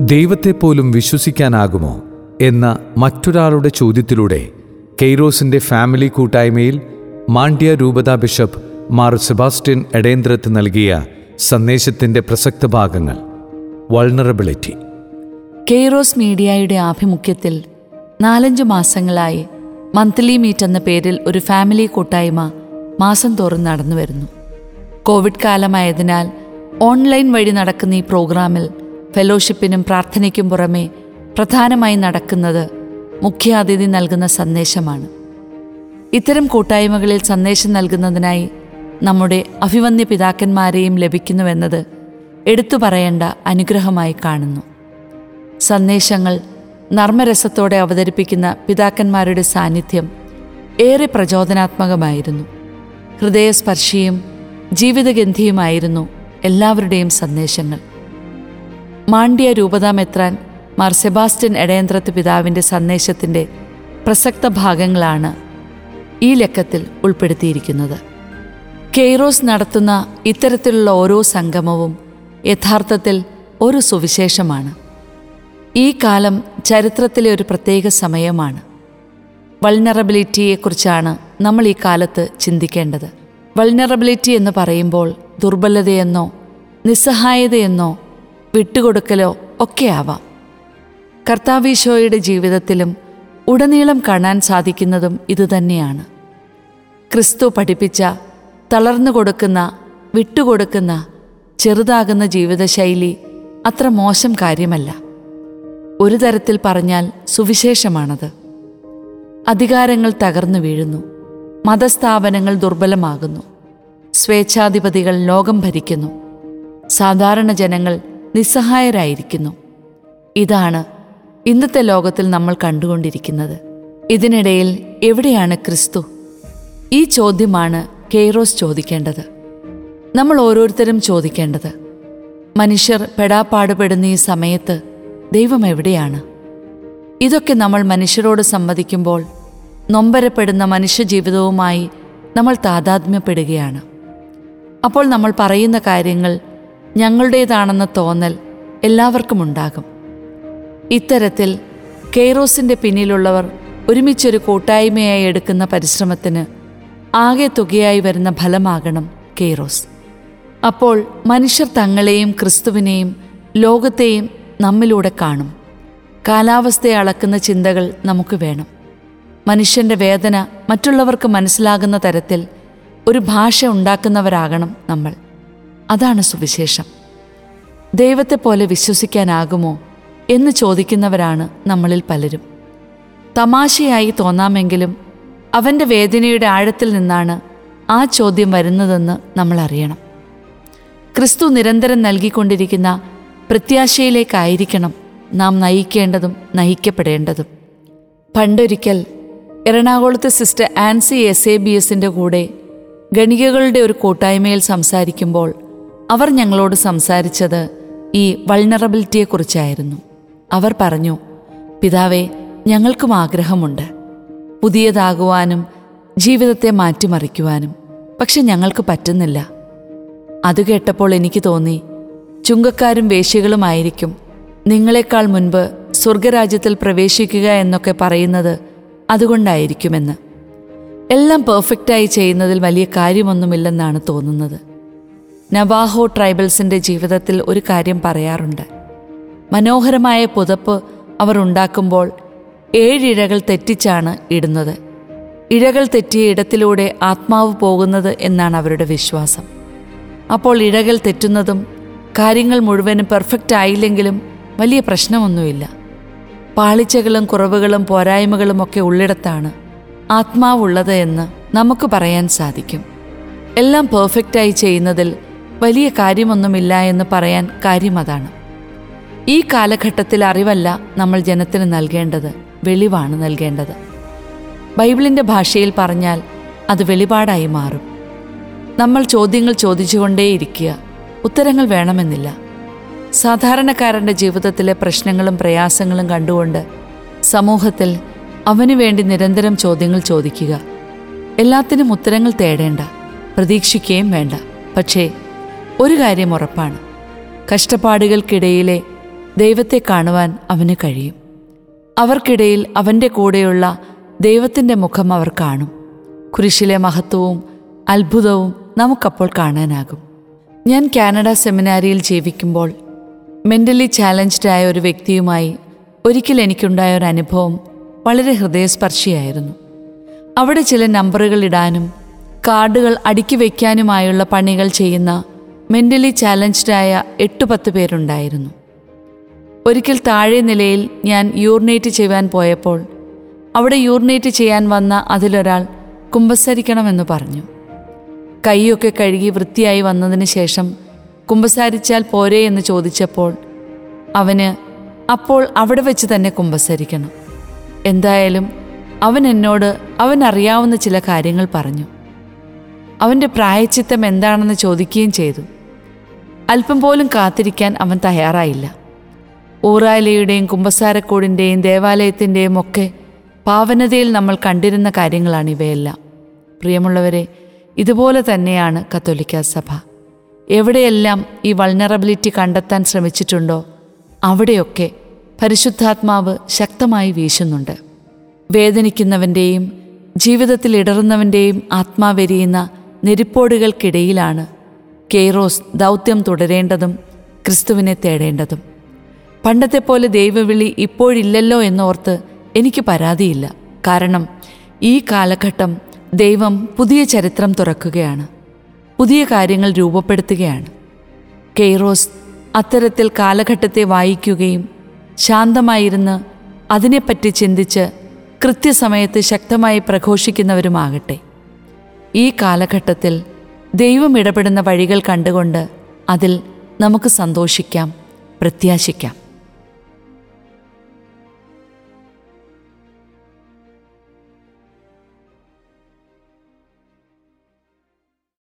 ദൈവത്തെപ്പോലും വിശ്വസിക്കാനാകുമോ എന്ന മറ്റൊരാളുടെ ചോദ്യത്തിലൂടെ കെയ്റോസിന്റെ ഫാമിലി കൂട്ടായ്മയിൽ മാണ്ഡ്യ രൂപതാ ബിഷപ്പ് മാർ സെബാസ്റ്റ്യൻ എടേന്ദ്രത്ത് നൽകിയ സന്ദേശത്തിന്റെ പ്രസക്ത ഭാഗങ്ങൾ. വൾണറബിലിറ്റി കെയ്റോസ് മീഡിയയുടെ ആഭിമുഖ്യത്തിൽ നാലഞ്ച് മാസങ്ങളായി മന്ത്ലി മീറ്റ് എന്ന പേരിൽ ഒരു ഫാമിലി കൂട്ടായ്മ മാസം തോറും നടന്നു വരുന്നു കോവിഡ് കാലമായതിനാൽ ഓൺലൈൻ വഴി നടക്കുന്ന ഈ പ്രോഗ്രാമിൽ ഫെലോഷിപ്പിനും പ്രാർത്ഥനയ്ക്കും പുറമെ പ്രധാനമായി നടക്കുന്നത് മുഖ്യാതിഥി നൽകുന്ന സന്ദേശമാണ്. ഇത്തരം കൂട്ടായ്മകളിൽ സന്ദേശം നൽകുന്നതിനായി നമ്മുടെ അഭിവന്യ പിതാക്കന്മാരെയും ലഭിക്കുന്നുവെന്നത് എടുത്തു പറയേണ്ട അനുഗ്രഹമായി കാണുന്നു. സന്ദേശങ്ങൾ നർമ്മരസത്തോടെ അവതരിപ്പിക്കുന്ന പിതാക്കന്മാരുടെ സാന്നിധ്യം ഏറെ പ്രചോദനാത്മകമായിരുന്നു. ഹൃദയസ്പർശിയും ജീവിതഗന്ധിയുമായിരുന്നു എല്ലാവരുടെയും സന്ദേശങ്ങൾ. മാണ്ഡ്യ രൂപതാമെത്രാൻ മാർ സെബാസ്റ്റ്യൻ എടയന്ത്രത്ത് പിതാവിന്റെ സന്ദേശത്തിന്റെ പ്രസക്ത ഭാഗങ്ങളാണ് ഈ ലക്കത്തിൽ ഉൾപ്പെടുത്തിയിരിക്കുന്നത്. കെയ്റോസ് നടത്തുന്ന ഇത്തരത്തിലുള്ള ഓരോ സംഗമവും യഥാർത്ഥത്തിൽ ഒരു സുവിശേഷമാണ്. ഈ കാലം ചരിത്രത്തിലെ ഒരു പ്രത്യേക സമയമാണ്. വൾനറബിലിറ്റിയെക്കുറിച്ചാണ് നമ്മൾ ഈ കാലത്ത് ചിന്തിക്കേണ്ടത്. വൾനറബിലിറ്റി എന്ന് പറയുമ്പോൾ ദുർബലതയെന്നോ നിസ്സഹായതയെന്നോ വിട്ടുകൊടുക്കലോ ഒക്കെ ആവാം കർത്താവീശോയുടെ ജീവിതത്തിലും ഉടനീളം കാണാൻ സാധിക്കുന്നതും ഇതുതന്നെയാണ്. ക്രിസ്തു പഠിപ്പിച്ച തളർന്നു കൊടുക്കുന്ന വിട്ടുകൊടുക്കുന്ന ചെറുതാകുന്ന ജീവിതശൈലി അത്ര മോശം കാര്യമല്ല. ഒരു തരത്തിൽ പറഞ്ഞാൽ സുവിശേഷമാണത്. അധികാരങ്ങൾ തകർന്നു വീഴുന്നു. മതസ്ഥാപനങ്ങൾ ദുർബലമാകുന്നു. സ്വേച്ഛാധിപതികൾ ലോകം ഭരിക്കുന്നു. സാധാരണ ജനങ്ങൾ നിസ്സഹായരായിരിക്കുന്നു. ഇതാണ് ഇന്നത്തെ ലോകത്തിൽ നമ്മൾ കണ്ടുകൊണ്ടിരിക്കുന്നത്. ഇതിനിടയിൽ എവിടെയാണ് ക്രിസ്തു? ഈ ചോദ്യമാണ് കെയ്റോസ് ചോദിക്കേണ്ടത്. നമ്മൾ ഓരോരുത്തരും ചോദിക്കേണ്ടത് മനുഷ്യർ പെടാപ്പാടുപെടുന്ന ഈ സമയത്ത് ദൈവം എവിടെയാണ്? ഇതൊക്കെ നമ്മൾ മനുഷ്യരോട് സംവദിക്കുമ്പോൾ നൊമ്പരപ്പെടുന്ന മനുഷ്യജീവിതവുമായി നമ്മൾ താതാത്മ്യപ്പെടുകയാണ്. അപ്പോൾ നമ്മൾ പറയുന്ന കാര്യങ്ങൾ ഞങ്ങളുടേതാണെന്ന തോന്നൽ എല്ലാവർക്കും ഉണ്ടാകും ഇത്തരത്തിൽ കെയ്റോസിന്റെ പിന്നിലുള്ളവർ ഒരുമിച്ചൊരു കൂട്ടായ്മയായി എടുക്കുന്ന പരിശ്രമത്തിന് ആകെ തുകയായി വരുന്ന ഫലമാകണം കെയ്റോസ്. അപ്പോൾ മനുഷ്യർ തങ്ങളെയും ക്രിസ്തുവിനെയും ലോകത്തെയും നമ്മിലൂടെ കാണും. കാലാവസ്ഥയെ അളക്കുന്ന ചിന്തകൾ നമുക്ക് വേണം. മനുഷ്യന്റെ വേദന മറ്റുള്ളവർക്ക് മനസ്സിലാകുന്ന തരത്തിൽ ഒരു ഭാഷ ഉണ്ടാക്കുന്നവരാകണം നമ്മൾ. അതാണ് സുവിശേഷം. ദൈവത്തെ പോലെ വിശ്വസിക്കാനാകുമോ എന്ന് ചോദിക്കുന്നവരാണ് നമ്മളിൽ പലരും. തമാശയായി തോന്നാമെങ്കിലും അവന്റെ വേദനയുടെ ആഴത്തിൽ നിന്നാണ് ആ ചോദ്യം വരുന്നതെന്ന് നമ്മൾ അറിയണം. ക്രിസ്തു നിരന്തരം നൽകിക്കൊണ്ടിരിക്കുന്ന പ്രത്യാശയിലേക്കായിരിക്കണം നാം നയിക്കേണ്ടതും നയിക്കപ്പെടേണ്ടതും. പണ്ടൊരിക്കൽ എറണാകുളത്തെ sister Ancy S A B എസിന്റെ കൂടെ ഗണികകളുടെ ഒരു കൂട്ടായ്മയിൽ സംസാരിക്കുമ്പോൾ അവർ ഞങ്ങളോട് സംസാരിച്ചത് ഈ വൾണറബിലിറ്റിയെക്കുറിച്ചായിരുന്നു അവർ പറഞ്ഞു പിതാവേ ഞങ്ങൾക്കും ആഗ്രഹമുണ്ട്. പുതിയതാകുവാനും ജീവിതത്തെ മാറ്റിമറിക്കുവാനും. പക്ഷെ ഞങ്ങൾക്ക് പറ്റുന്നില്ല. അത് കേട്ടപ്പോൾ എനിക്ക് തോന്നി ചുങ്കക്കാരും വേശ്യകളുമായിരിക്കും. നിങ്ങളെക്കാൾ മുൻപ് സ്വർഗരാജ്യത്തിൽ പ്രവേശിക്കുക എന്നൊക്കെ പറയുന്നത് അതുകൊണ്ടായിരിക്കുമെന്ന്. എല്ലാം പെർഫെക്റ്റായി ചെയ്യുന്നതിൽ വലിയ കാര്യമൊന്നുമില്ലെന്നാണ് തോന്നുന്നത്. നവാഹോ ട്രൈബൽസിന്റെ ജീവിതത്തിൽ ഒരു കാര്യം പറയാറുണ്ട്. മനോഹരമായ പുതപ്പ് അവർ ഉണ്ടാക്കുമ്പോൾ ഏഴിഴകൾ തെറ്റിച്ചാണ് ഇടുന്നത്. ഇഴകൾ തെറ്റിയ ഇടത്തിലൂടെ ആത്മാവ് പോകുന്നത് എന്നാണ് അവരുടെ വിശ്വാസം. അപ്പോൾ ഇഴകൾ തെറ്റുന്നതും കാര്യങ്ങൾ മുഴുവനും പെർഫെക്റ്റ് ആയില്ലെങ്കിലും വലിയ പ്രശ്നമൊന്നുമില്ല. പാളിച്ചകളും കുറവുകളും പോരായ്മകളും ഒക്കെ ഉള്ളിടത്താണ് ആത്മാവുള്ളത് എന്ന് നമുക്ക് പറയാൻ സാധിക്കും. എല്ലാം പെർഫെക്റ്റായി ചെയ്യുന്നതിൽ വലിയ കാര്യമൊന്നുമില്ല എന്ന് പറയാൻ കാര്യം അതാണ്. ഈ കാലഘട്ടത്തിൽ അറിവല്ല നമ്മൾ ജനത്തിന് നൽകേണ്ടത് വെളിവാണ് നൽകേണ്ടത്. ബൈബിളിന്റെ ഭാഷയിൽ പറഞ്ഞാൽ അത് വെളിപാടായി മാറും. നമ്മൾ ചോദ്യങ്ങൾ ചോദിച്ചുകൊണ്ടേയിരിക്കുക ഉത്തരങ്ങൾ വേണമെന്നില്ല. സാധാരണക്കാരന്റെ ജീവിതത്തിലെ പ്രശ്നങ്ങളും പ്രയാസങ്ങളും കണ്ടുകൊണ്ട് സമൂഹത്തിൽ അവനു വേണ്ടി നിരന്തരം ചോദ്യങ്ങൾ ചോദിക്കുക. എല്ലാത്തിനും ഉത്തരങ്ങൾ തേടേണ്ട പ്രതീക്ഷിക്കുകയും വേണ്ട. പക്ഷേ ഒരു കാര്യം ഉറപ്പാണ്. കഷ്ടപ്പാടുകൾക്കിടയിലെ ദൈവത്തെ കാണുവാൻ അവന് കഴിയും. അവർക്കിടയിൽ അവന്റെ കൂടെയുള്ള ദൈവത്തിന്റെ മുഖം അവർ കാണും. കുരിശിലെ മഹത്വവും അത്ഭുതവും നമുക്കപ്പോൾ കാണാനാകും. ഞാൻ കാനഡ സെമിനാരിയിൽ ജീവിക്കുമ്പോൾ മെന്റലി ചാലഞ്ച്ഡ് ആയ ഒരു വ്യക്തിയുമായി ഒരിക്കൽ എനിക്കുണ്ടായ ഒരു അനുഭവം വളരെ ഹൃദയസ്പർശിയായിരുന്നു. അവിടെ ചില നമ്പറുകൾ ഇടാനും കാർഡുകൾ അടുക്കി വയ്ക്കാനുമായുള്ള പണികൾ ചെയ്യുന്ന മെന്റലി ചാലഞ്ച്ഡായ എട്ട് പത്ത് പേരുണ്ടായിരുന്നു. ഒരിക്കൽ താഴെ നിലയിൽ ഞാൻ യൂറിനേറ്റ് ചെയ്യാൻ പോയപ്പോൾ അവിടെ യൂറിനേറ്റ് ചെയ്യാൻ വന്ന അതിലൊരാൾ കുമ്പസരിക്കണമെന്ന് പറഞ്ഞു. കൈയൊക്കെ കഴുകി വൃത്തിയായി വന്നതിന് ശേഷം കുമ്പസാരിച്ചാൽ പോരെ എന്ന് ചോദിച്ചപ്പോൾ അവന് അപ്പോൾ അവിടെ വെച്ച് തന്നെ കുമ്പസരിക്കണം. എന്തായാലും അവൻ എന്നോട് അവൻ അറിയാവുന്ന ചില കാര്യങ്ങൾ പറഞ്ഞു. അവന്റെ പ്രായച്ചിത്തം എന്താണെന്ന് ചോദിക്കുകയും ചെയ്തു. അല്പം പോലും കാത്തിരിക്കാൻ അവൻ തയ്യാറായില്ല. ഊറായിലയുടെയും കുമ്പസാരക്കൂടിന്റെയും ദേവാലയത്തിന്റെയും ഒക്കെ പാവനതയിൽ നമ്മൾ കണ്ടിരുന്ന കാര്യങ്ങളാണ് ഇവയെല്ലാം. പ്രിയമുള്ളവരെ ഇതുപോലെ തന്നെയാണ് കത്തോലിക്ക സഭ. എവിടെയെല്ലാം ഈ വൾണറബിലിറ്റി കണ്ടെത്താൻ ശ്രമിച്ചിട്ടുണ്ടോ അവിടെയൊക്കെ പരിശുദ്ധാത്മാവ് ശക്തമായി വീശുന്നുണ്ട്. വേദനിക്കുന്നവന്റെയും ജീവിതത്തിൽ ഇടറുന്നവന്റെയും ആത്മാവെരിയുന്ന നെരിപ്പോടുകൾക്കിടയിലാണ് കെയ്റോസ് ദൗത്യം തുടരേണ്ടതും ക്രിസ്തുവിനെ തേടേണ്ടതും. പണ്ടത്തെ പോലെ ദൈവവിളി ഇപ്പോഴില്ലല്ലോ എന്നോർത്ത് എനിക്ക് പരാതിയില്ല. കാരണം ഈ കാലഘട്ടം ദൈവം പുതിയ ചരിത്രം തുറക്കുകയാണ്. പുതിയ കാര്യങ്ങൾ രൂപപ്പെടുത്തുകയാണ്. കെയ്റോസ് അത്തരത്തിൽ കാലഘട്ടത്തെ വായിക്കുകയും ശാന്തമായിരുന്ന് അതിനെപ്പറ്റി ചിന്തിച്ച് കൃത്യസമയത്ത് ശക്തമായി പ്രഘോഷിക്കുന്നവരുമാകട്ടെ. ഈ കാലഘട്ടത്തിൽ ദൈവം ഇടപെടുന്ന വഴികൾ കണ്ടുകൊണ്ട് അതിൽ നമുക്ക് സന്തോഷിക്കാം പ്രത്യാശിക്കാം.